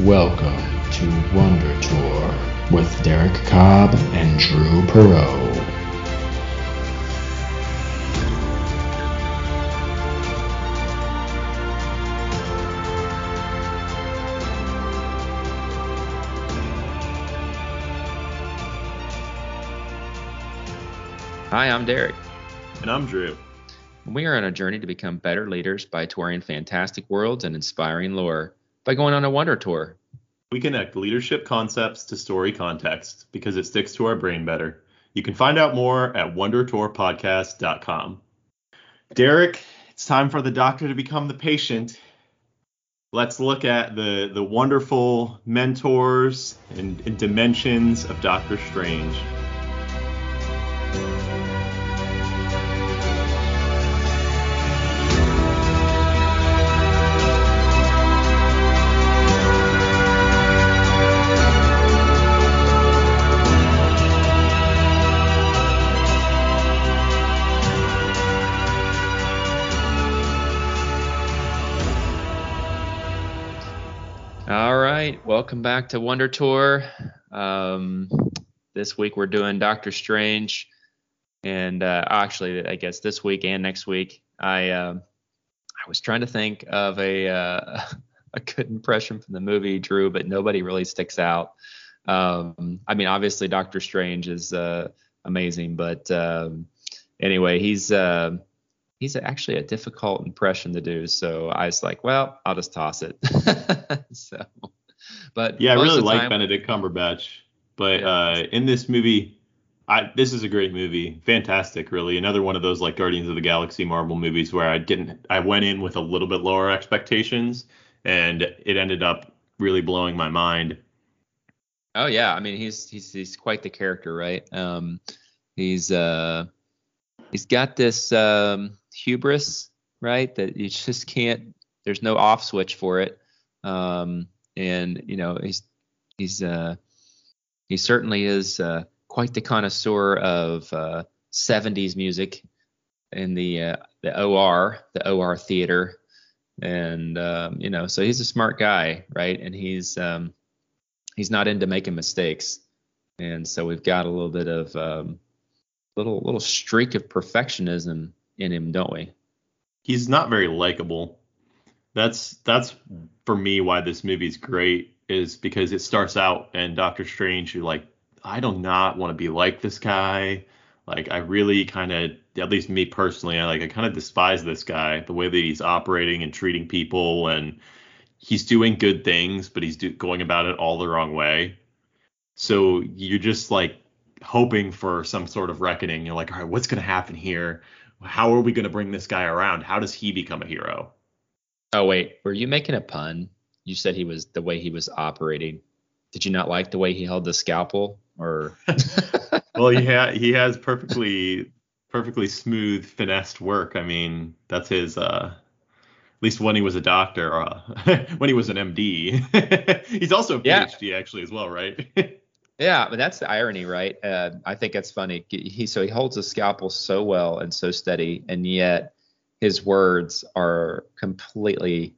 Welcome to Wonder Tour with Derek Cobb and Drew Perot. Hi, I'm Derek. And I'm Drew. We are on a journey to become better leaders by touring fantastic worlds and inspiring lore by going on a wonder tour. We connect leadership concepts to story context because it sticks to our brain better. You can find out more at wondertourpodcast.com. Derek, it's time for the doctor to become the patient. Let's look at the, the wonderful mentors and, and dimensions of Doctor Strange. Welcome back to Wonder Tour. Um, this week we're doing Doctor Strange, and uh, actually, I guess this week and next week, I uh, I was trying to think of a uh, a good impression from the movie, Drew, but nobody really sticks out. Um, I mean, obviously Doctor Strange is uh, amazing, but um, anyway, he's uh, he's actually a difficult impression to do. So I was like, well, I'll just toss it. so, but Yeah, I really like time- Benedict Cumberbatch, but Yeah. uh, in this movie, I this is a great movie, fantastic, really. Another one of those like Guardians of the Galaxy Marvel movies where I didn't, I went in with a little bit lower expectations, and it ended up really blowing my mind. Oh yeah, I mean he's he's he's quite the character, right? Um, he's uh he's got this um hubris, right? That you just can't. There's no off switch for it. Um, and you know he's he's uh he certainly is uh, quite the connoisseur of uh, 70s music in the uh, the OR, the OR theater, and um, you know so he's a smart guy, right? And he's um he's not into making mistakes, and so we've got a little bit of um, little little streak of perfectionism in him, don't we? He's not very likable. That's that's for me why this movie's great is because it starts out and Doctor Strange, you're like, I do not want to be like this guy. Like I really kind of, at least me personally, I like I kind of despise this guy, the way that he's operating and treating people, and he's doing good things, but he's do, going about it all the wrong way. So you're just like hoping for some sort of reckoning. You're like, all right, what's gonna happen here? How are we gonna bring this guy around? How does he become a hero? Oh wait, were you making a pun? You said he was the way he was operating. Did you not like the way he held the scalpel, or? well, he ha- he has perfectly perfectly smooth finessed work. I mean, that's his uh at least when he was a doctor, uh, when he was an MD. He's also a Yeah. PhD actually as well, right? Yeah, but that's the irony, right? Uh, I think that's funny. He so he holds the scalpel so well and so steady, and yet his words are completely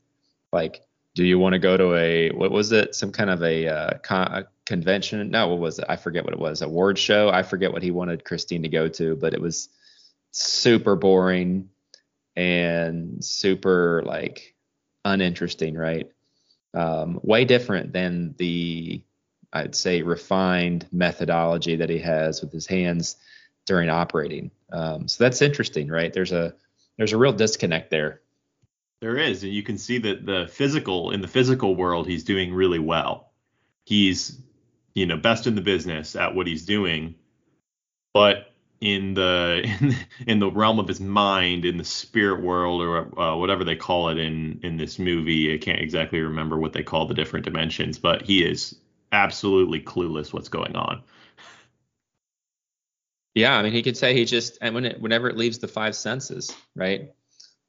like, "Do you want to go to a what was it? Some kind of a, uh, con- a convention? No, what was it? I forget what it was. Award show? I forget what he wanted Christine to go to, but it was super boring and super like uninteresting, right? Um, way different than the I'd say refined methodology that he has with his hands during operating. Um, so that's interesting, right? There's a there's a real disconnect there. There is, and you can see that the physical in the physical world, he's doing really well. He's, you know, best in the business at what he's doing, but in the in, in the realm of his mind, in the spirit world or uh, whatever they call it in in this movie, I can't exactly remember what they call the different dimensions, but he is absolutely clueless what's going on. Yeah, I mean, he could say he just and when it, whenever it leaves the five senses, right?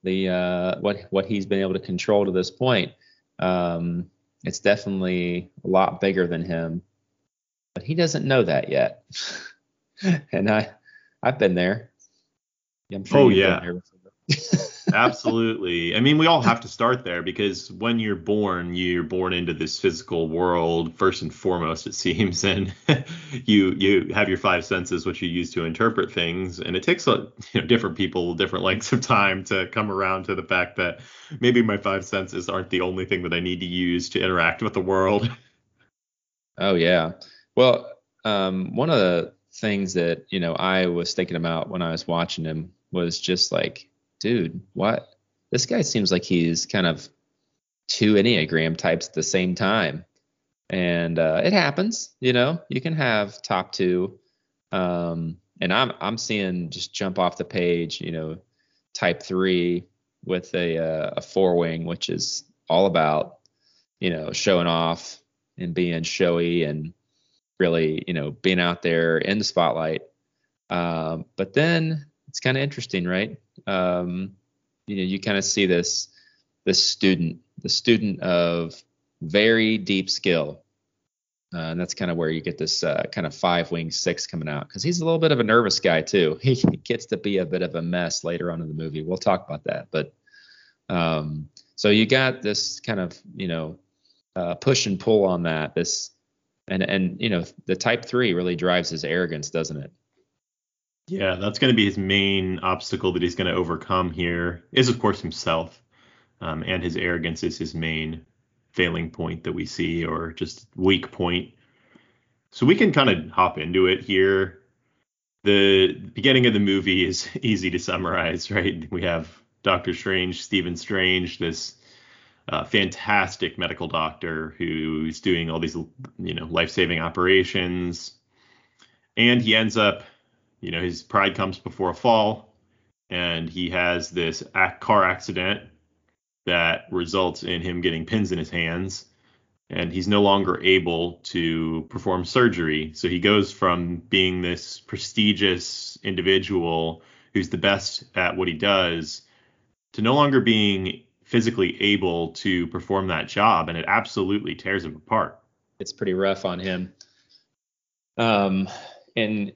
The uh, what what he's been able to control to this point, um, it's definitely a lot bigger than him, but he doesn't know that yet. and I I've been there. I'm sure Oh, yeah. Absolutely. I mean, we all have to start there because when you're born, you're born into this physical world first and foremost, it seems, and you you have your five senses, which you use to interpret things, and it takes a, you know different people different lengths of time to come around to the fact that maybe my five senses aren't the only thing that I need to use to interact with the world. Oh yeah. Well, um, one of the things that you know I was thinking about when I was watching him was just like dude, what? This guy seems like he's kind of two Enneagram types at the same time. And uh, it happens, you know, you can have top two. Um, and I'm I'm seeing just jump off the page, you know, type three with a uh, a four wing, which is all about, you know, showing off and being showy and really, you know, being out there in the spotlight. Um, but then it's kind of interesting, right? Um, you know, you kind of see this this student, the student of very deep skill, uh, and that's kind of where you get this uh, kind of five wing six coming out because he's a little bit of a nervous guy too. He gets to be a bit of a mess later on in the movie. We'll talk about that, but um, so you got this kind of you know uh, push and pull on that. This and and you know the type three really drives his arrogance, doesn't it? Yeah, that's going to be his main obstacle that he's going to overcome here. Is of course himself, um, and his arrogance is his main failing point that we see, or just weak point. So we can kind of hop into it here. The beginning of the movie is easy to summarize, right? We have Doctor Strange, Stephen Strange, this uh, fantastic medical doctor who's doing all these, you know, life-saving operations, and he ends up you know, his pride comes before a fall, and he has this car accident that results in him getting pins in his hands, and he's no longer able to perform surgery. So he goes from being this prestigious individual who's the best at what he does to no longer being physically able to perform that job, and it absolutely tears him apart. It's pretty rough on him. Um, and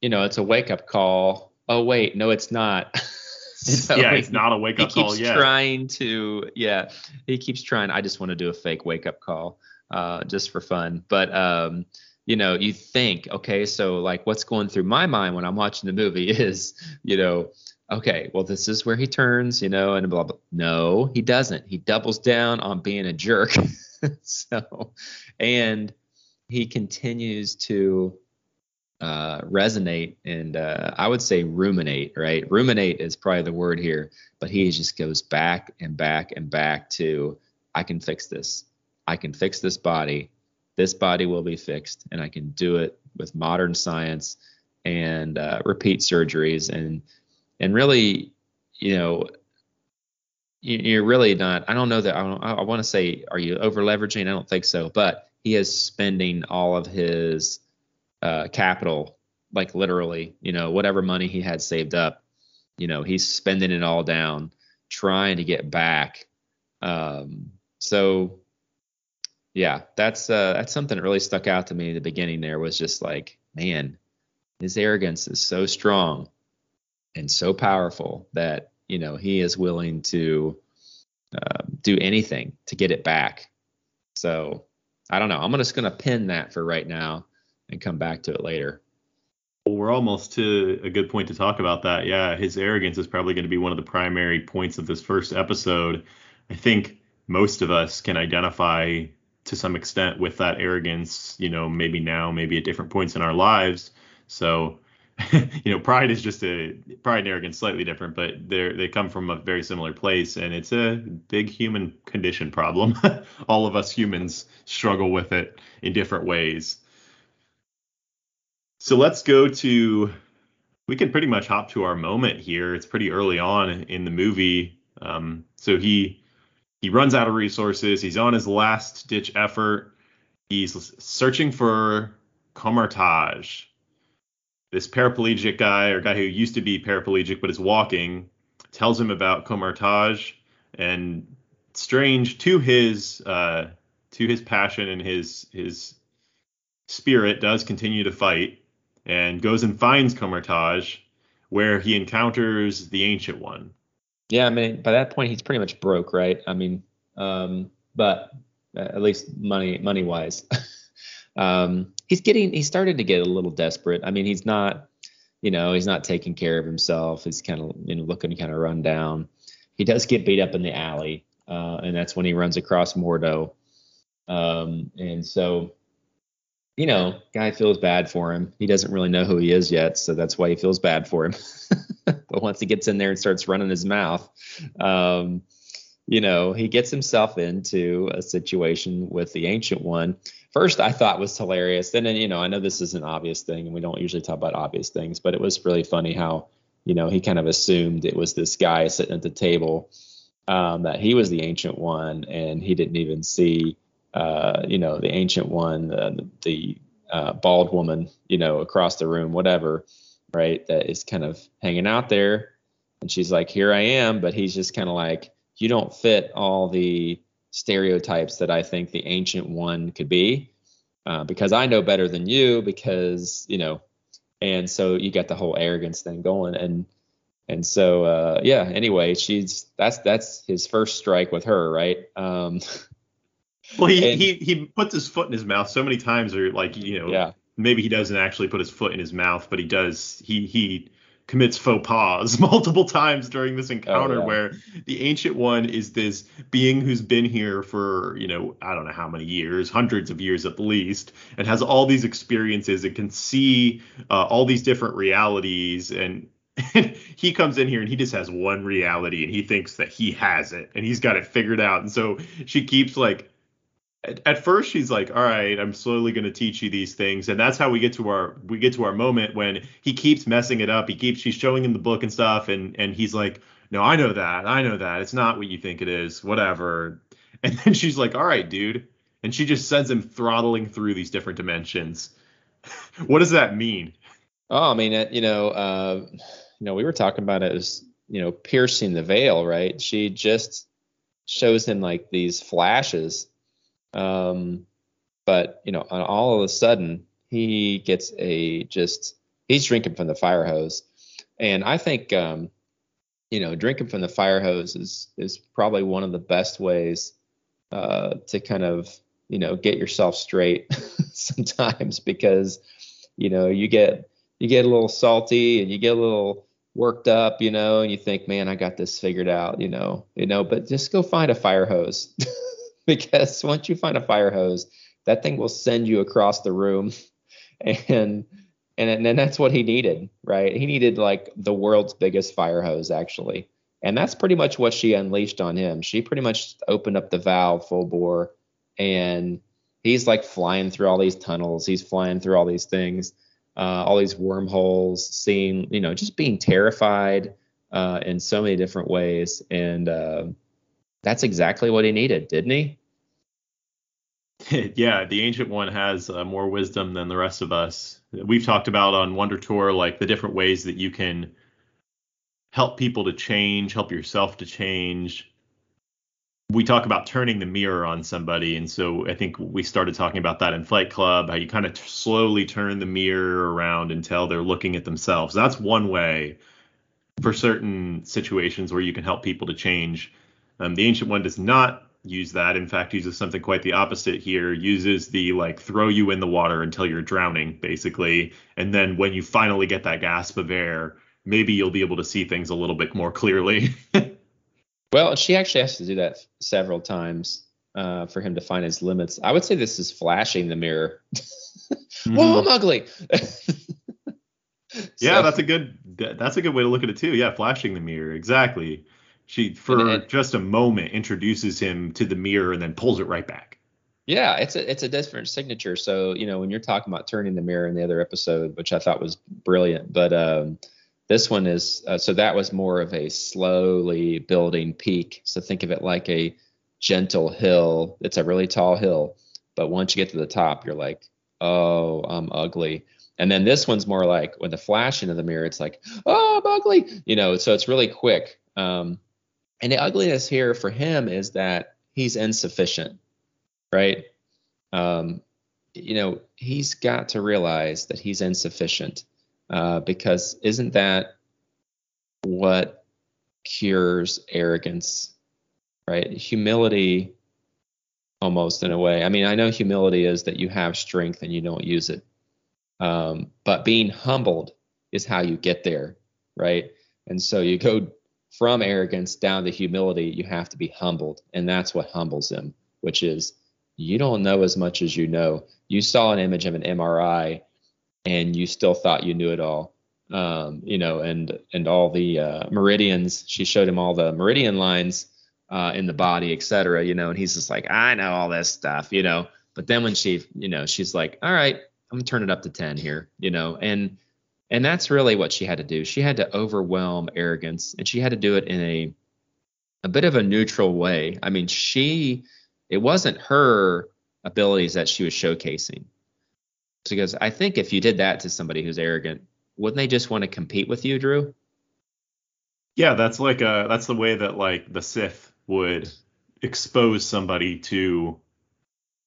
you know, it's a wake up call. Oh wait, no, it's not. so yeah, it's not a wake up call yet. He keeps trying to, yeah, he keeps trying. I just want to do a fake wake up call, uh, just for fun. But um, you know, you think, okay, so like, what's going through my mind when I'm watching the movie is, you know, okay, well, this is where he turns, you know, and blah blah. No, he doesn't. He doubles down on being a jerk. so, and he continues to uh, resonate and uh, I would say ruminate, right? Ruminate is probably the word here, but he just goes back and back and back to I can fix this. I can fix this body. This body will be fixed, and I can do it with modern science and uh, repeat surgeries and and really, you know, you're really not. I don't know that. I, I want to say, are you over leveraging? I don't think so, but he is spending all of his uh, capital, like literally, you know, whatever money he had saved up, you know, he's spending it all down trying to get back. Um, so yeah, that's uh, that's something that really stuck out to me in the beginning. There was just like, man, his arrogance is so strong and so powerful that you know he is willing to uh, do anything to get it back. So I don't know. I'm just gonna pin that for right now and come back to it later. Well, we're almost to a good point to talk about that. Yeah, his arrogance is probably going to be one of the primary points of this first episode. I think most of us can identify to some extent with that arrogance, you know, maybe now, maybe at different points in our lives. So, you know, pride is just a pride and arrogance slightly different, but they they come from a very similar place, and it's a big human condition problem. All of us humans struggle with it in different ways. So let's go to. We can pretty much hop to our moment here. It's pretty early on in the movie. Um, so he he runs out of resources. He's on his last ditch effort. He's searching for Kamar-Taj, this paraplegic guy or guy who used to be paraplegic but is walking. Tells him about Kamar-Taj, and Strange to his uh, to his passion and his his spirit does continue to fight and goes and finds Kamar-Taj, where he encounters the Ancient One. Yeah, I mean, by that point, he's pretty much broke, right? I mean, um, but uh, at least money money wise, um, he's getting he's starting to get a little desperate. I mean, he's not, you know, he's not taking care of himself. He's kind of you know looking kind of run down. He does get beat up in the alley, uh, and that's when he runs across Mordo. Um, and so, you know, guy feels bad for him. He doesn't really know who he is yet, so that's why he feels bad for him. but once he gets in there and starts running his mouth, um, you know, he gets himself into a situation with the ancient one. First, I thought was hilarious. Then, you know, I know this is an obvious thing, and we don't usually talk about obvious things, but it was really funny how, you know, he kind of assumed it was this guy sitting at the table um, that he was the ancient one, and he didn't even see, uh, you know, the ancient one, the, the uh, bald woman, you know, across the room, whatever right? That is kind of hanging out there. And she's like, Here I am. But he's just kind of like, You don't fit all the stereotypes that I think the ancient one could be uh, because I know better than you, because, you know, and so you got the whole arrogance thing going. And, and so, uh, yeah, anyway, she's, that's, that's his first strike with her, right? Um, well, he, and, he, he puts his foot in his mouth so many times or like, you know, yeah maybe he doesn't actually put his foot in his mouth, but he does. He he commits faux pas multiple times during this encounter oh, yeah. where the ancient one is this being who's been here for you know i don't know how many years hundreds of years at least and has all these experiences and can see uh, all these different realities and he comes in here and he just has one reality and he thinks that he has it and he's got it figured out and so she keeps like at, first she's like all right i'm slowly going to teach you these things. And that's how we get to our we get to our moment when he keeps messing it up. He keeps she's showing him the book and stuff and and he's like no i know that. I know that. It's not what you think it is. Whatever. And then she's like all right dude. And she just sends him throttling through these different dimensions. What does that mean? Oh i mean you know uh you know we were talking about it as you know piercing the veil right? She just shows him like these flashes um, but you know, all of a sudden he gets a just he's drinking from the fire hose, and I think um, you know drinking from the fire hose is is probably one of the best ways uh, to kind of you know get yourself straight sometimes because you know you get you get a little salty and you get a little worked up, you know, and you think, man, I got this figured out, you know, you know, but just go find a fire hose. because once you find a fire hose, that thing will send you across the room, and and and that's what he needed, right? He needed like the world's biggest fire hose, actually, and that's pretty much what she unleashed on him. She pretty much opened up the valve full bore, and he's like flying through all these tunnels. He's flying through all these things, uh, all these wormholes, seeing, you know, just being terrified uh, in so many different ways, and uh, that's exactly what he needed, didn't he? yeah, the ancient one has uh, more wisdom than the rest of us. We've talked about on Wonder Tour like the different ways that you can help people to change, help yourself to change. We talk about turning the mirror on somebody, and so I think we started talking about that in Fight Club, how you kind of t- slowly turn the mirror around until they're looking at themselves. That's one way for certain situations where you can help people to change. Um, the ancient one does not use that. In fact, uses something quite the opposite here. Uses the like throw you in the water until you're drowning, basically, and then when you finally get that gasp of air, maybe you'll be able to see things a little bit more clearly. well, she actually has to do that several times uh, for him to find his limits. I would say this is flashing the mirror. mm-hmm. Whoa, I'm ugly. yeah, so, that's a good that's a good way to look at it too. Yeah, flashing the mirror, exactly. She for it, just a moment introduces him to the mirror and then pulls it right back. Yeah, it's a it's a different signature. So you know when you're talking about turning the mirror in the other episode, which I thought was brilliant, but um, this one is uh, so that was more of a slowly building peak. So think of it like a gentle hill. It's a really tall hill, but once you get to the top, you're like, oh, I'm ugly. And then this one's more like when the flash into the mirror, it's like, oh, I'm ugly. You know, so it's really quick. Um, and the ugliness here for him is that he's insufficient, right? Um, you know, he's got to realize that he's insufficient uh, because isn't that what cures arrogance, right? Humility, almost in a way. I mean, I know humility is that you have strength and you don't use it. Um, but being humbled is how you get there, right? And so you go from arrogance down to humility, you have to be humbled. And that's what humbles him, which is you don't know as much as you know. You saw an image of an MRI and you still thought you knew it all. Um, you know, and and all the uh, meridians. She showed him all the meridian lines uh, in the body, et cetera. You know, and he's just like, I know all this stuff, you know. But then when she, you know, she's like, all right, I'm gonna turn it up to ten here, you know, and and that's really what she had to do. She had to overwhelm arrogance, and she had to do it in a a bit of a neutral way. I mean, she it wasn't her abilities that she was showcasing. Because I think if you did that to somebody who's arrogant, wouldn't they just want to compete with you, Drew? Yeah, that's like a that's the way that like the Sith would expose somebody to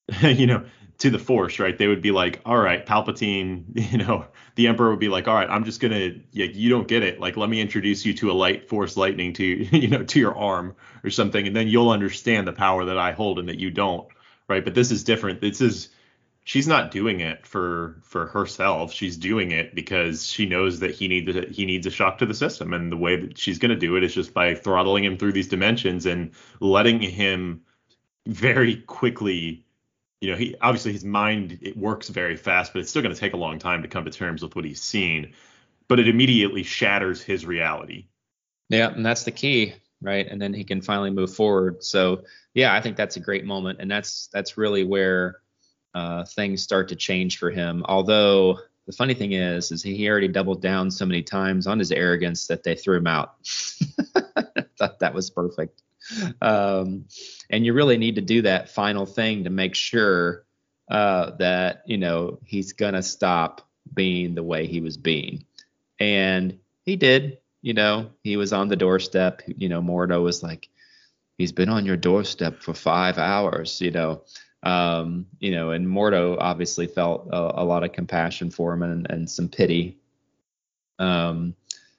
you know to the force right? They would be like all right palpatine you know the emperor would be like all right i'm just gonna yeah, you don't get it. Like let me introduce you to a light force lightning to you know to your arm or something and then you'll understand the power that i hold and that you don't right? But this is different. This is she's not doing it for for herself. She's doing it because she knows that he needs he needs a shock to the system and the way that she's going to do it is just by throttling him through these dimensions and letting him very quickly you know, he obviously his mind it works very fast, but it's still going to take a long time to come to terms with what he's seen. But it immediately shatters his reality. Yeah, and that's the key, right? And then he can finally move forward. So yeah, I think that's a great moment, and that's that's really where uh, things start to change for him. Although the funny thing is, is he already doubled down so many times on his arrogance that they threw him out. Thought that was perfect um, and you really need to do that final thing to make sure uh, that you know he's gonna stop being the way he was being, and he did. You know, he was on the doorstep. You know, Mordo was like, he's been on your doorstep for five hours. You know, um, you know, and Mordo obviously felt a, a lot of compassion for him and, and some pity. Um,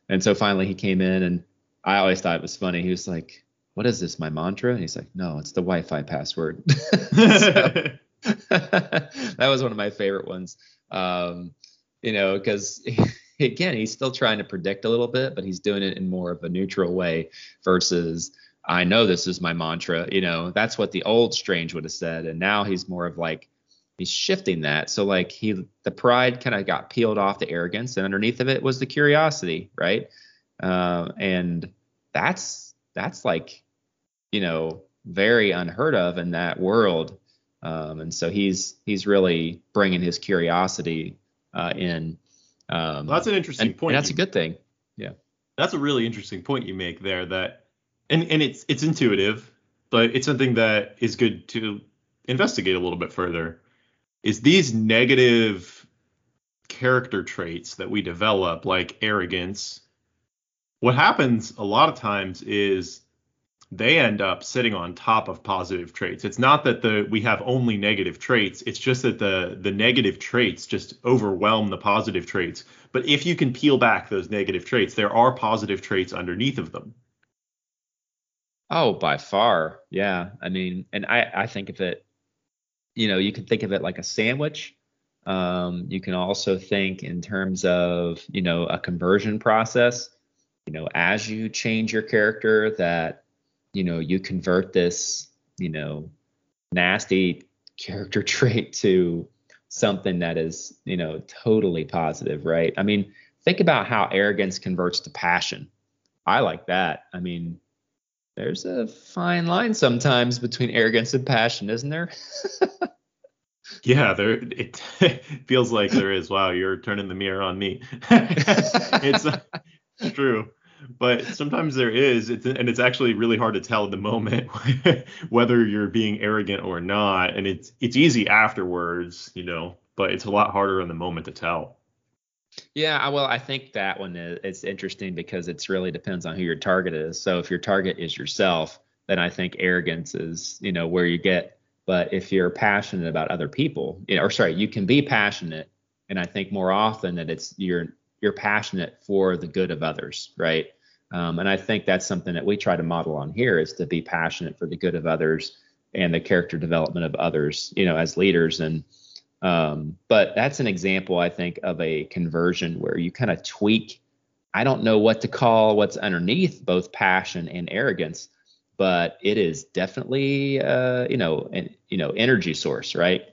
and so finally he came in, and I always thought it was funny. He was like, what is this, my mantra? And he's like, no, it's the Wi-Fi password. that was one of my favorite ones. Um, you know, because again, he's still trying to predict a little bit, but he's doing it in more of a neutral way versus I know this is my mantra. You know, that's what the old Strange would have said, and now he's more of like he's shifting that. So like he, the pride kind of got peeled off the arrogance, and underneath of it was the curiosity, right? Uh, and that's that's like, you know, very unheard of in that world. Um, and so he's he's really bringing his curiosity uh, in. Um, well, that's an interesting and, point. And that's you, a good thing. Yeah. That's a really interesting point you make there. That and and it's it's intuitive, but it's something that is good to investigate a little bit further. Is these negative character traits that we develop, like arrogance, what happens a lot of times is they end up sitting on top of positive traits. It's not that the we have only negative traits, it's just that the the negative traits just overwhelm the positive traits. But if you can peel back those negative traits, there are positive traits underneath of them. Oh, by far. Yeah. I mean, and I I think of it you know, you can think of it like a sandwich. Um, you can also think in terms of, you know, a conversion process you know, as you change your character, that, you know, you convert this, you know, nasty character trait to something that is, you know, totally positive, right? I mean, think about how arrogance converts to passion. I like that. I mean, there's a fine line sometimes between arrogance and passion, isn't there? yeah, there it feels like there is. Wow, you're turning the mirror on me. it's uh, it's true. But sometimes there is, it's, and it's actually really hard to tell at the moment whether you're being arrogant or not. And it's it's easy afterwards, you know, but it's a lot harder in the moment to tell. Yeah, well, I think that one is it's interesting because it's really depends on who your target is. So if your target is yourself, then I think arrogance is, you know, where you get. But if you're passionate about other people, you know, or sorry, you can be passionate, and I think more often that it's you're you're passionate for the good of others, right? Um, and I think that's something that we try to model on here is to be passionate for the good of others and the character development of others, you know, as leaders. And um, but that's an example, I think, of a conversion where you kind of tweak. I don't know what to call what's underneath both passion and arrogance, but it is definitely, uh, you know, an you know, energy source, right,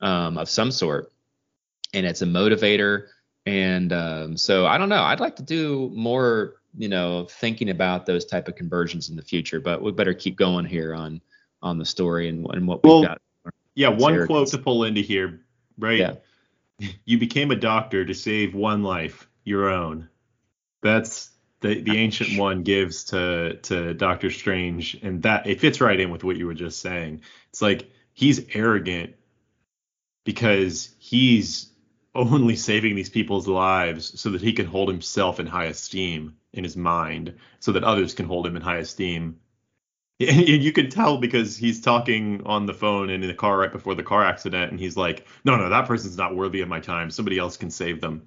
um, of some sort, and it's a motivator. And um, so I don't know. I'd like to do more, you know, thinking about those type of conversions in the future. But we better keep going here on on the story and, and what well, we've got. Yeah, one quote to pull into here right? Yeah. You became a doctor to save one life, your own. That's the the ancient one gives to to Doctor Strange, and that it fits right in with what you were just saying. It's like he's arrogant because he's only saving these people's lives so that he can hold himself in high esteem in his mind, so that others can hold him in high esteem And you can tell because he's talking on the phone and in the car right before the car accident, and he's like, "No, no, that person's not worthy of my time. Somebody else can save them."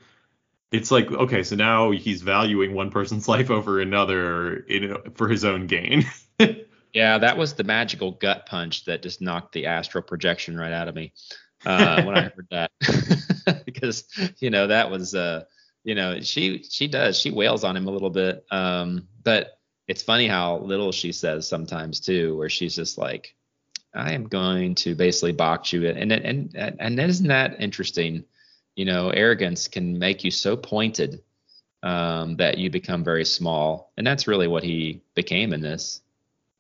It's like, okay, so now he's valuing one person's life over another know, for his own gain. yeah, that was the magical gut punch that just knocked the astral projection right out of me uh, when I heard that, because you know that was, uh, you know, she she does she wails on him a little bit, um, but it's funny how little she says sometimes too, where she's just like, I am going to basically box you. And and and and isn't that interesting? You know, arrogance can make you so pointed um, that you become very small, and that's really what he became in this.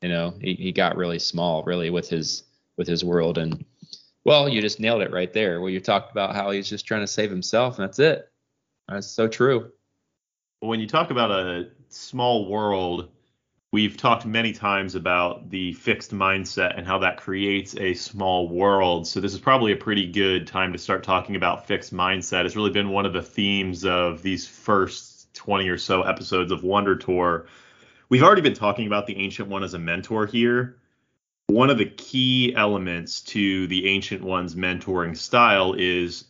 You know, he, he got really small, really with his with his world, and well, you just nailed it right there. Where you talked about how he's just trying to save himself, and that's it. That's so true. When you talk about a small world, We've talked many times about the fixed mindset and how that creates a small world. So this is probably a pretty good time to start talking about fixed mindset. It's really been one of the themes of these first 20 or so episodes of Wonder Tour. We've already been talking about the Ancient One as a mentor here. One of the key elements to the Ancient One's mentoring style is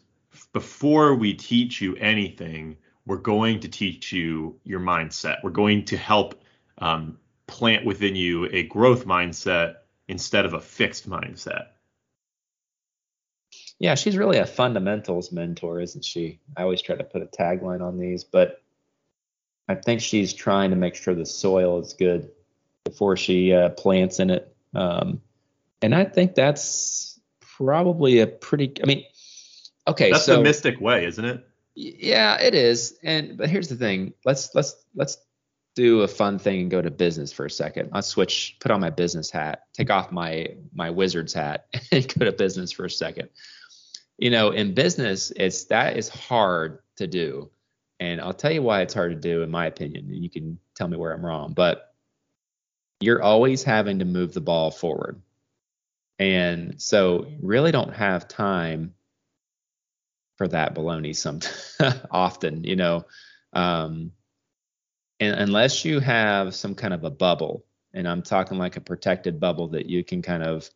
before we teach you anything, we're going to teach you your mindset. We're going to help um, plant within you a growth mindset instead of a fixed mindset. Yeah, she's really a fundamentals mentor, isn't she? I always try to put a tagline on these, but I think she's trying to make sure the soil is good before she uh, plants in it. Um, and I think that's probably a pretty. I mean, okay, that's so, the mystic way, isn't it? Yeah, it is. And but here's the thing. Let's let's let's do a fun thing and go to business for a second. I'll switch, put on my business hat, take off my my wizard's hat, and go to business for a second. You know, in business, it's that is hard to do, and I'll tell you why it's hard to do, in my opinion. And you can tell me where I'm wrong, but you're always having to move the ball forward, and so really don't have time for that baloney. Some often, you know. Um, and unless you have some kind of a bubble, and I'm talking like a protected bubble that you can kind of,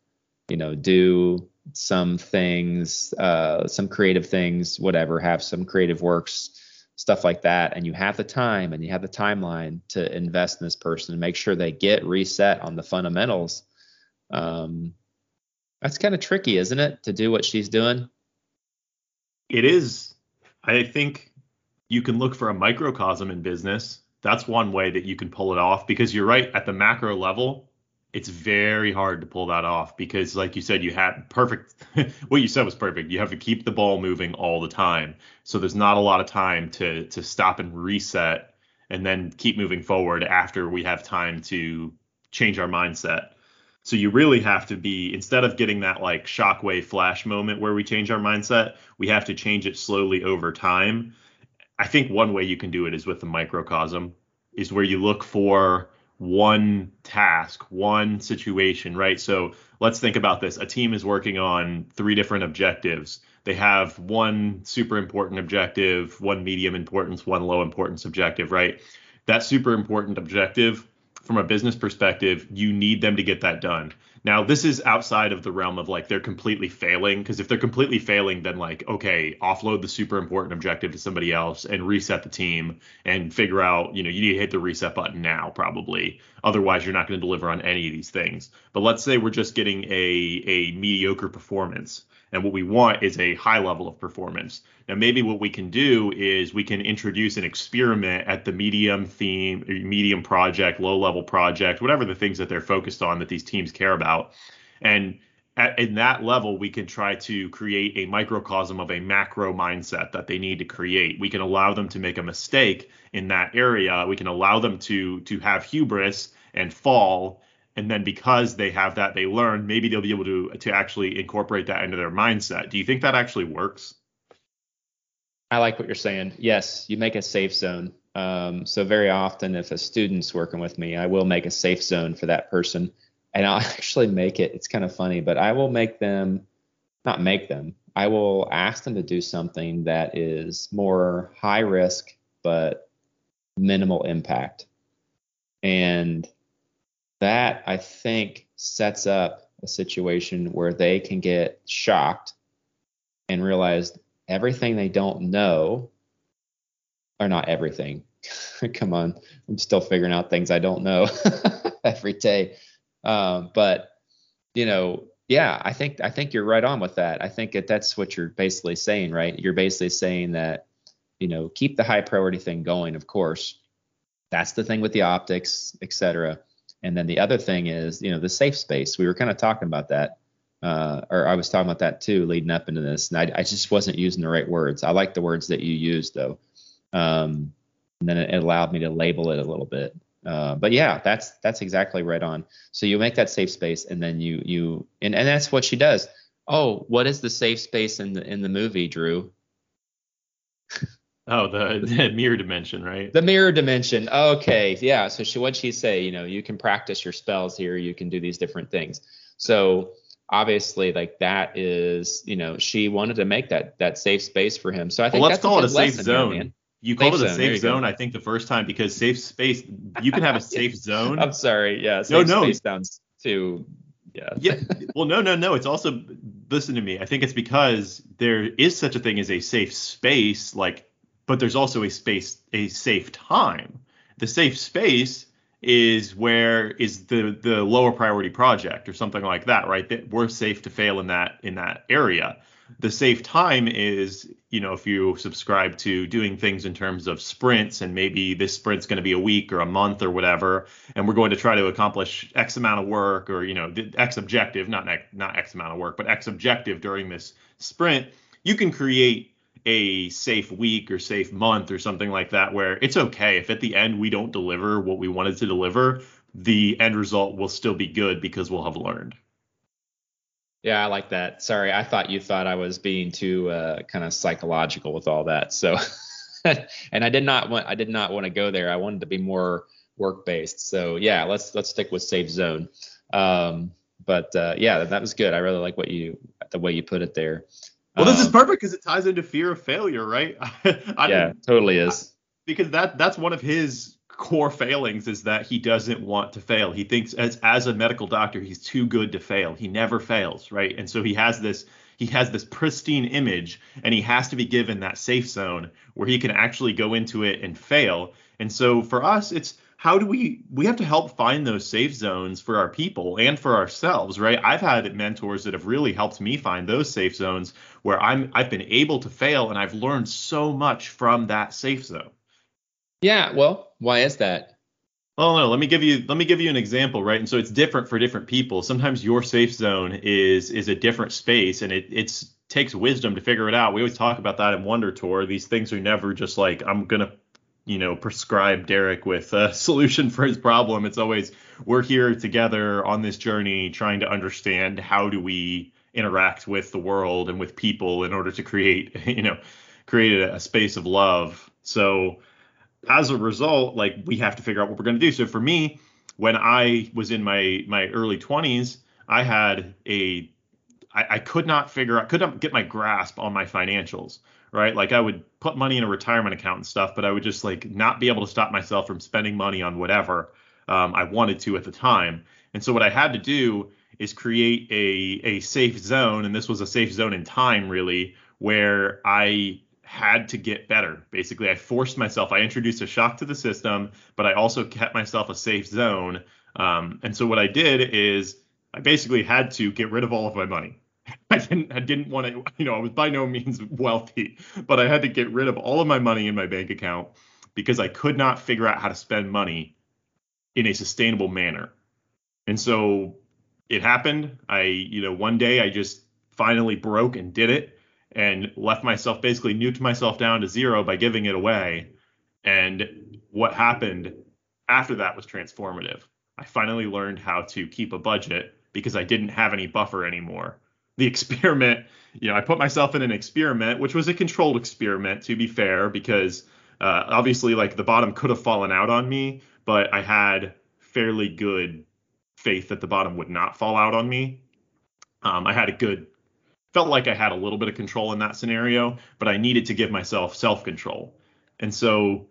you know, do some things, uh, some creative things, whatever, have some creative works, stuff like that, and you have the time and you have the timeline to invest in this person and make sure they get reset on the fundamentals. Um, that's kind of tricky, isn't it, to do what she's doing? It is. I think you can look for a microcosm in business that's one way that you can pull it off because you're right at the macro level it's very hard to pull that off because like you said you had perfect what you said was perfect. You have to keep the ball moving all the time. So there's not a lot of time to to stop and reset and then keep moving forward after we have time to change our mindset. So you really have to be instead of getting that like shockwave flash moment where we change our mindset we have to change it slowly over time. I think one way you can do it is with the microcosm, is where you look for one task, one situation, right? So let's think about this. A team is working on three different objectives. They have one super important objective, one medium importance, one low importance objective, right? That super important objective, from a business perspective, you need them to get that done. Now, this is outside of the realm of like they're completely failing because if they're completely failing, then like okay, offload the super important objective to somebody else and reset the team and figure out, you know, you need to hit the reset button now probably. Otherwise, you're not going to deliver on any of these things. But let's say we're just getting a a mediocre performance and what we want is a high level of performance. Now, maybe what we can do is we can introduce an experiment at the medium theme, medium project, low level project, whatever the things that they're focused on that these teams care about. And at, in that level, we can try to create a microcosm of a macro mindset that they need to create. We can allow them to make a mistake in that area. We can allow them to to have hubris and fall and then because they have that they learn maybe they'll be able to to actually incorporate that into their mindset. Do you think that actually works? I like what you're saying. Yes you make a safe zone. Um, so very often if a student's working with me i will make a safe zone for that person. And i'll actually make it it's kind of funny but i will make them not make them i will ask them to do something that is more high risk but minimal impact. And that I think sets up a situation where they can get shocked and realize everything they don't know, or not everything. Come on, I'm still figuring out things I don't know every day. Um, but you know, yeah, I think I think you're right on with that. I think that that's what you're basically saying, right? You're basically saying that you know keep the high priority thing going, of course. That's the thing with the optics, et cetera and then the other thing is, you know, the safe space. We were kind of talking about that, uh, or I was talking about that too, leading up into this. And I, I, just wasn't using the right words. I like the words that you used though. Um, and then it, allowed me to label it a little bit. Uh, but yeah, that's that's exactly right on. So you make that safe space, and then you you and, and that's what she does. Oh, what is the safe space in the in the movie, Drew? Oh, the, the, mirror dimension, right? The mirror dimension. Okay, yeah. So she what she say? You know, you can practice your spells here. You can do these different things. So obviously, like that is, you know, she wanted to make that that safe space for him. So I think well, let's call it a safe zone. Here, you called safe it a safe zone, zone I think, the first time because safe space. You can have a safe zone. I'm sorry. Yeah. Safe no, no. Space sounds too. Yeah. yeah. Well, no, no, no. It's also listen to me. I think it's because there is such a thing as a safe space, like but there's also a space, a safe time. The safe space is where is the the lower priority project or something like that, right? That we're safe to fail in that in that area. The safe time is, you know, if you subscribe to doing things in terms of sprints and maybe this sprint's going to be a week or a month or whatever, and we're going to try to accomplish X amount of work or, you know, X objective, not not X amount of work, but X objective during this sprint, you can create a safe week or safe month or something like that where it's okay. If at the end we don't deliver what we wanted to deliver the end result will still be good because we'll have learned. Yeah i like that. Sorry i thought you thought i was being too uh, kind of psychological with all that so. And i did not want i did not want to go there. I wanted to be more work based so yeah let's let's stick with safe zone. Um, but uh, yeah that was good. I really like what you the way you put it there well, this um, is perfect because it ties into fear of failure, right? I yeah, totally is. because that that's one of his core failings is that he doesn't want to fail. He thinks as as a medical doctor, he's too good to fail. He never fails, right? And so he has this he has this pristine image and he has to be given that safe zone where he can actually go into it and fail. And so for us, it's how do we we have to help find those safe zones for our people and for ourselves right? I've had mentors that have really helped me find those safe zones where i'm i've been able to fail and i've learned so much from that safe zone. Yeah well why is that? Oh no let me give you let me give you an example right? And so it's different for different people. Sometimes your safe zone is is a different space and it it's takes wisdom to figure it out. We always talk about that in wonder tour these things are never just like i'm gonna you know prescribe Derek with a solution for his problem. It's always we're here together on this journey trying to understand how do we interact with the world and with people in order to create you know create a, a space of love. So as a result, like we have to figure out what we're going to do. So for me, when I was in my my early 20s, I had a I, I could not figure out could not get my grasp on my financials right? Like I would put money in a retirement account and stuff, but I would just like not be able to stop myself from spending money on whatever. um, I wanted to at the time. And so what I had to do is create a a safe zone, and this was a safe zone in time really, where I had to get better. Basically, I forced myself. I introduced a shock to the system, but I also kept myself a safe zone. Um, and so what I did is I basically had to get rid of all of my money. I didn't I didn't want to you know I was by no means wealthy, but I had to get rid of all of my money in my bank account because I could not figure out how to spend money in a sustainable manner. And so it happened. I you know one day I just finally broke and did it and left myself basically nuked myself down to zero by giving it away. And what happened after that was transformative. I finally learned how to keep a budget because I didn't have any buffer anymore. The experiment, you know, I put myself in an experiment, which was a controlled experiment to be fair, because uh, obviously, like the bottom could have fallen out on me, but I had fairly good faith that the bottom would not fall out on me. Um, I had a good felt like I had a little bit of control in that scenario, but I needed to give myself self control. And so,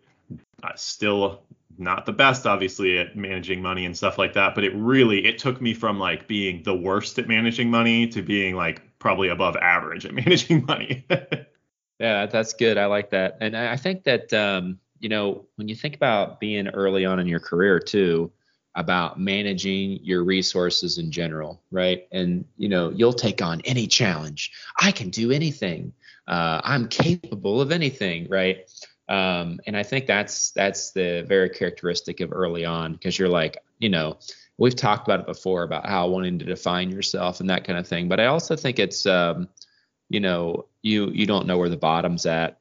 uh, still not the best, obviously, at managing money and stuff like that. But it really it took me from like being the worst at managing money to being like probably above average at managing money. yeah, that's good. I like that, and I think that um, you know when you think about being early on in your career too about managing your resources in general, right? And you know, you'll take on any challenge. I can do anything. Uh, I'm capable of anything, right? Um, and I think that's that's the very characteristic of early on because you're like, you know, we've talked about it before about how wanting to define yourself and that kind of thing. But I also think it's, um, you know, you you don't know where the bottom's at.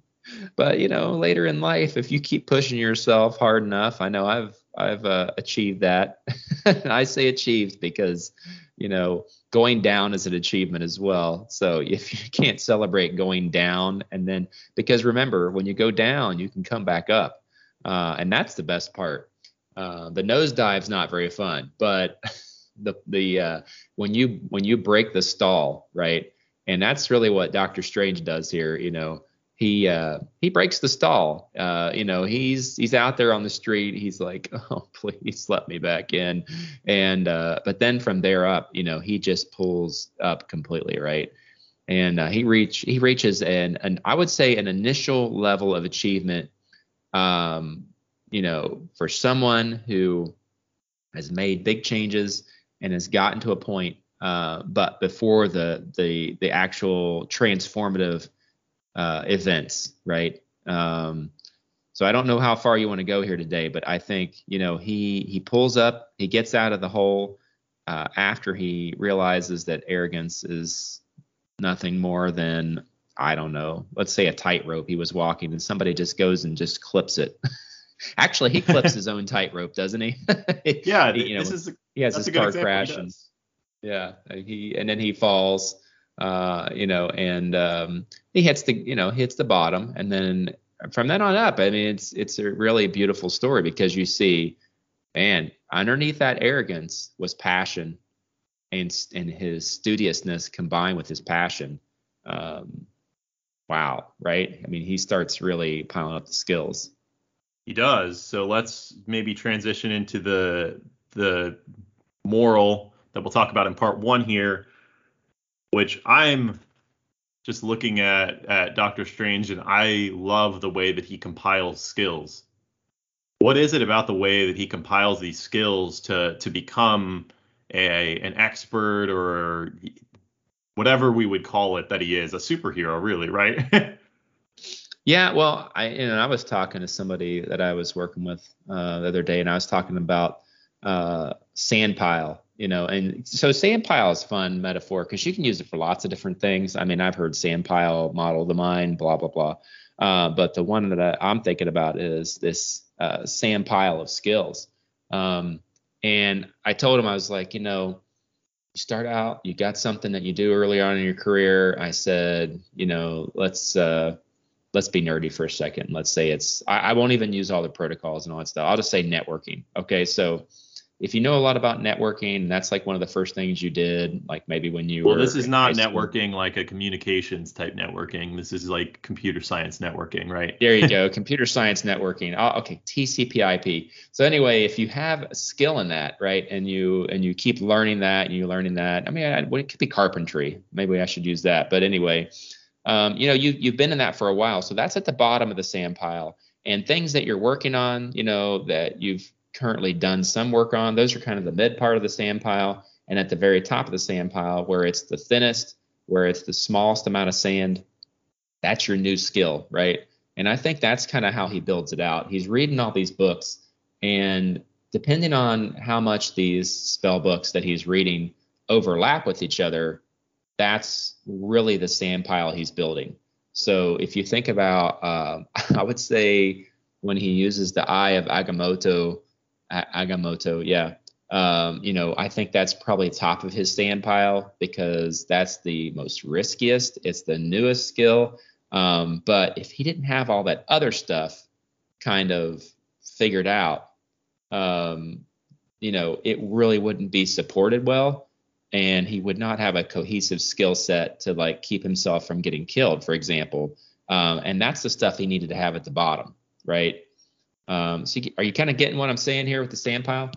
but you know, later in life, if you keep pushing yourself hard enough, I know I've I've uh, achieved that. I say achieved because, you know, going down is an achievement as well. So if you can't celebrate going down, and then because remember, when you go down, you can come back up, uh, and that's the best part. Uh, the nosedive's not very fun, but the the uh, when you when you break the stall, right? And that's really what Doctor Strange does here. You know, he uh, he breaks the stall. Uh, you know, he's he's out there on the street. He's like, oh please let me back in. And uh, but then from there up, you know, he just pulls up completely, right? And uh, he reach he reaches an an I would say an initial level of achievement. Um, you know, for someone who has made big changes and has gotten to a point, uh, but before the the the actual transformative uh, events, right? Um, so I don't know how far you want to go here today, but I think you know he he pulls up, he gets out of the hole uh, after he realizes that arrogance is nothing more than I don't know, let's say a tightrope he was walking, and somebody just goes and just clips it. Actually, he clips his own tightrope, doesn't he? yeah, he, you know, this is a, he has his car crash and yeah, he and then he falls uh, you know, and um, he hits the, you know, hits the bottom, and then from then on up, I mean, it's it's a really beautiful story because you see, man, underneath that arrogance was passion, and and his studiousness combined with his passion. Um, wow, right? I mean, he starts really piling up the skills. He does. So let's maybe transition into the the moral that we'll talk about in part one here which I'm just looking at at Doctor Strange and I love the way that he compiles skills. What is it about the way that he compiles these skills to to become a an expert or whatever we would call it that he is, a superhero really, right? yeah, well, I you know, I was talking to somebody that I was working with uh, the other day and I was talking about uh, sand pile you know and so sand pile is fun metaphor because you can use it for lots of different things. I mean i've heard sand pile model the mind blah blah blah. Uh, but the one that I, am thinking about is this uh, sand pile of skills. Um, and i told him i was like you know you start out you got something that you do early on in your career. I said you know let's uh, let's be nerdy for a second. Let's say it's I, I won't even use all the protocols and all that stuff. I'll just say networking. Okay so if you know a lot about networking, that's like one of the first things you did, like maybe when you were. well, this is not networking like a communications type networking. This is like computer science networking, right? There you go, computer science networking. Oh, okay, TCP/IP. So anyway, if you have a skill in that, right, and you and you keep learning that, and you're learning that. I mean, I, well, it could be carpentry. Maybe I should use that. But anyway, um, you know, you you've been in that for a while, so that's at the bottom of the sand pile. And things that you're working on, you know, that you've currently done some work on. Those are kind of the mid part of the sand pile. And at the very top of the sand pile, where it's the thinnest, where it's the smallest amount of sand, that's your new skill, right? And I think that's kind of how he builds it out. He's reading all these books, and depending on how much these spell books that he's reading overlap with each other, that's really the sand pile he's building. So if you think about, uh, I would say when he uses the eye of Agamotto, Agamotto, yeah. Um, you know, I think that's probably top of his sand pile because that's the most riskiest. It's the newest skill. Um, but if he didn't have all that other stuff kind of figured out, um, you know, it really wouldn't be supported well. And he would not have a cohesive skill set to like keep himself from getting killed, for example. Um, and that's the stuff he needed to have at the bottom, right? Um, so you, are you kind of getting what I'm saying here with the sand pile?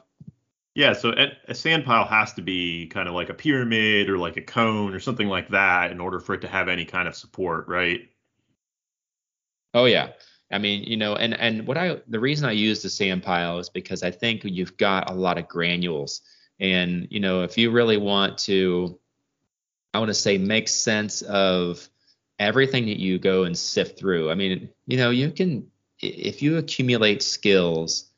Yeah, so a sand pile has to be kind of like a pyramid or like a cone or something like that in order for it to have any kind of support, right? Oh yeah. I mean, you know, and and what I the reason I use the sand pile is because I think you've got a lot of granules, and you know, if you really want to, I want to say make sense of everything that you go and sift through. I mean, you know, you can if you accumulate skills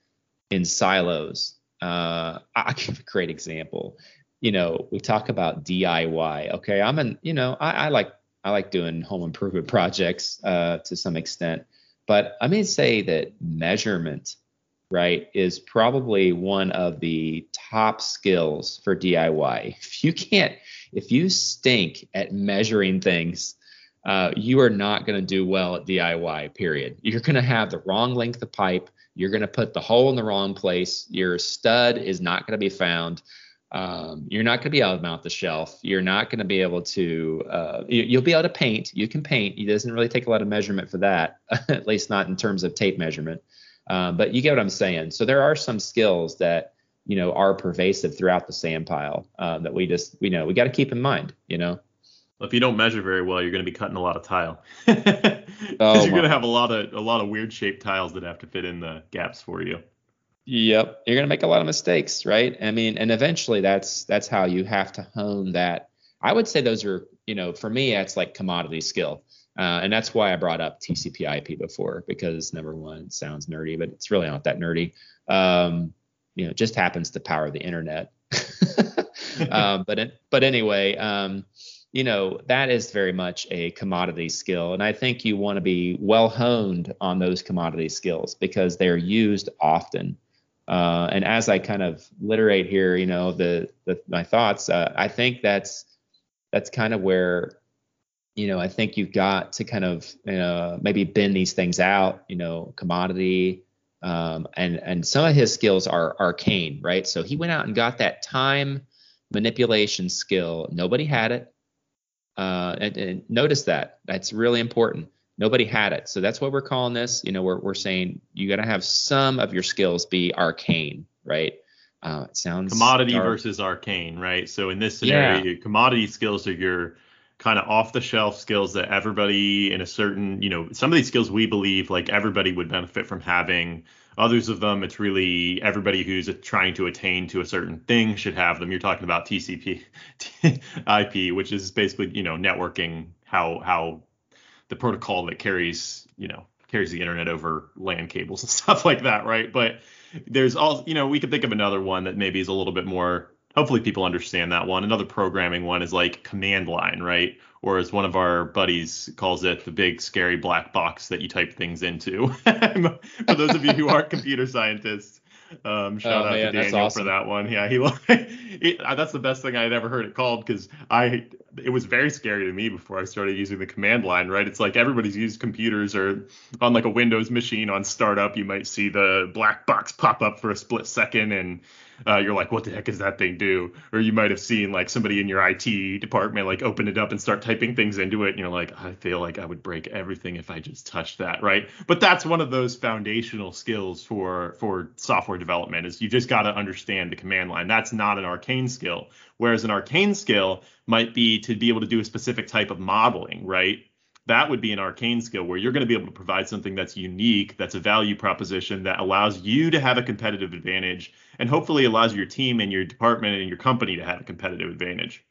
in silos, uh, I'll give a great example. You know, we talk about DIY. Okay, I'm an, you know, I, I like I like doing home improvement projects uh, to some extent, but I may say that measurement, right, is probably one of the top skills for DIY. If you can't, if you stink at measuring things, uh, you are not going to do well at DIY, period. You're going to have the wrong length of pipe. You're going to put the hole in the wrong place. Your stud is not going to be found. Um, you're not going to be able to mount the shelf. You're not going to be able to, uh, you, will be able to paint. You can paint. It doesn't really take a lot of measurement for that, at least not in terms of tape measurement. Um, but you get what I'm saying. So there are some skills that, you know, are pervasive throughout the sand pile uh, that we just, we know, we got to keep in mind, you know. If you don't measure very well, you're going to be cutting a lot of tile because oh, you're going to have a lot of a lot of weird shaped tiles that have to fit in the gaps for you. Yep, you're going to make a lot of mistakes, right? I mean, and eventually that's that's how you have to hone that. I would say those are, you know, for me, that's like commodity skill. Uh, and that's why I brought up TCP/IP before because number one, it sounds nerdy, but it's really not that nerdy. Um, you know, it just happens to power the internet. um, but but anyway, um, you know, that is very much a commodity skill. And I think you want to be well honed on those commodity skills because they're used often. Uh, and as I kind of literate here, you know, the, the my thoughts, uh, I think that's that's kind of where, you know, I think you've got to kind of you know, maybe bend these things out, you know, commodity, um, and and some of his skills are arcane, right? So he went out and got that time manipulation skill. Nobody had it. Uh, and, and, notice that that's really important. Nobody had it, so that's what we're calling this. You know, we're we're saying you got to have some of your skills be arcane, right? Uh, it sounds commodity dark. versus arcane, right? So in this scenario, yeah. commodity skills are your kind of off the shelf skills that everybody in a certain, you know, some of these skills we believe like everybody would benefit from having. Others of them, it's really everybody who's trying to attain to a certain thing should have them. You're talking about TCP, IP, which is basically, you know, networking, how how the protocol that carries, you know, carries the internet over LAN cables and stuff like that, right? But there's all, you know, we could think of another one that maybe is a little bit more hopefully people understand that one. Another programming one is like command line, right? Or as one of our buddies calls it, the big scary black box that you type things into. for those of you who aren't computer scientists, um, shout oh, out man, to Daniel awesome. for that one. Yeah, he, he that's the best thing I had ever heard it called because I it was very scary to me before I started using the command line. Right, it's like everybody's used computers or on like a Windows machine on startup, you might see the black box pop up for a split second and uh, you're like, what the heck does that thing do? Or you might have seen like somebody in your IT department like open it up and start typing things into it, and you're like, I feel like I would break everything if I just touched that, right? But that's one of those foundational skills for for software development is you just got to understand the command line. That's not an arcane skill. Whereas an arcane skill might be to be able to do a specific type of modeling, right? that would be an arcane skill where you're going to be able to provide something that's unique, that's a value proposition that allows you to have a competitive advantage and hopefully allows your team and your department and your company to have a competitive advantage.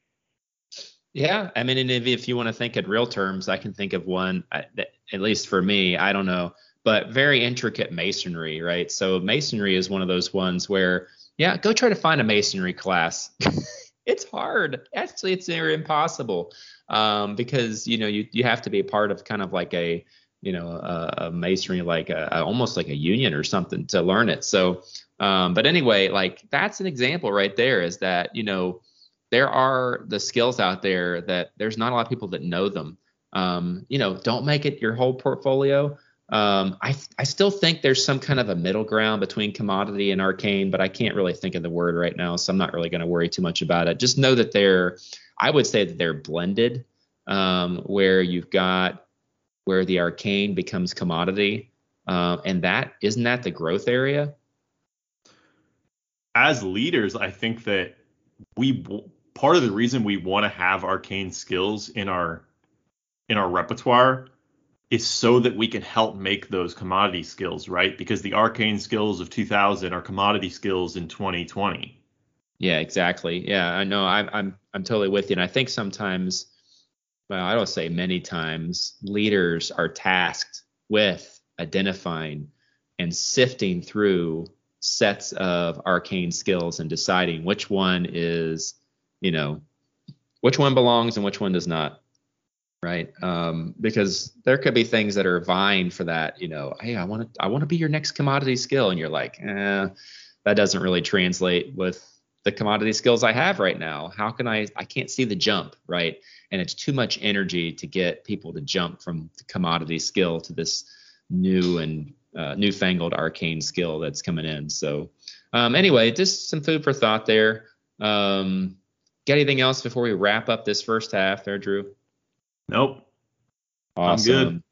Yeah, I mean, and if, if you want to think in real terms, I can think of one, at least for me, I don't know, but very intricate masonry, right? So masonry is one of those ones where, yeah, go try to find a masonry class. it's hard. Actually, it's near impossible um, because you know you you have to be a part of kind of like a you know a, a masonry like a, a, almost like a union or something to learn it. So, um, but anyway, like that's an example right there. Is that you know there are the skills out there that there's not a lot of people that know them. Um, you know, don't make it your whole portfolio. Um, I I still think there's some kind of a middle ground between commodity and arcane, but I can't really think of the word right now, so I'm not really going to worry too much about it. Just know that they're, I would say that they're blended, um, where you've got where the arcane becomes commodity, uh, and that isn't that the growth area. As leaders, I think that we part of the reason we want to have arcane skills in our in our repertoire is so that we can help make those commodity skills, right? Because the arcane skills of 2000 are commodity skills in 2020. Yeah, exactly. Yeah, I know. I'm I'm I'm totally with you. And I think sometimes, well, I don't say many times, leaders are tasked with identifying and sifting through sets of arcane skills and deciding which one is, you know, which one belongs and which one does not right? Um, because there could be things that are vying for that. You know, hey, I want to I want to be your next commodity skill, and you're like, eh, that doesn't really translate with the commodity skills I have right now. How can I? I can't see the jump, right? And it's too much energy to get people to jump from the commodity skill to this new and uh, newfangled arcane skill that's coming in. So, um, anyway, just some food for thought there. Um, got anything else before we wrap up this first half there, Drew? Nope. Awesome. I'm good.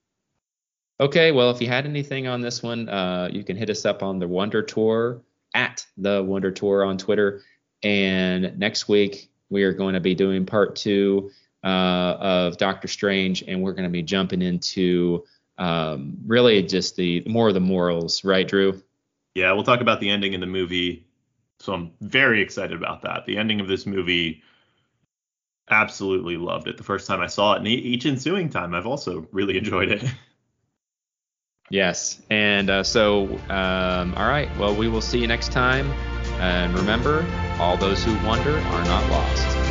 Okay, well, if you had anything on this one, uh, you can hit us up on the Wonder Tour at the Wonder Tour on Twitter. And next week we are going to be doing part two uh, of Doctor Strange, and we're going to be jumping into um, really just the more of the morals, right, Drew? Yeah, we'll talk about the ending in the movie. So I'm very excited about that. The ending of this movie absolutely loved it the first time I saw it, and each ensuing time I've also really enjoyed it. Yes, and uh, so um, all right. Well, we will see you next time, and remember, all those who wonder are not lost.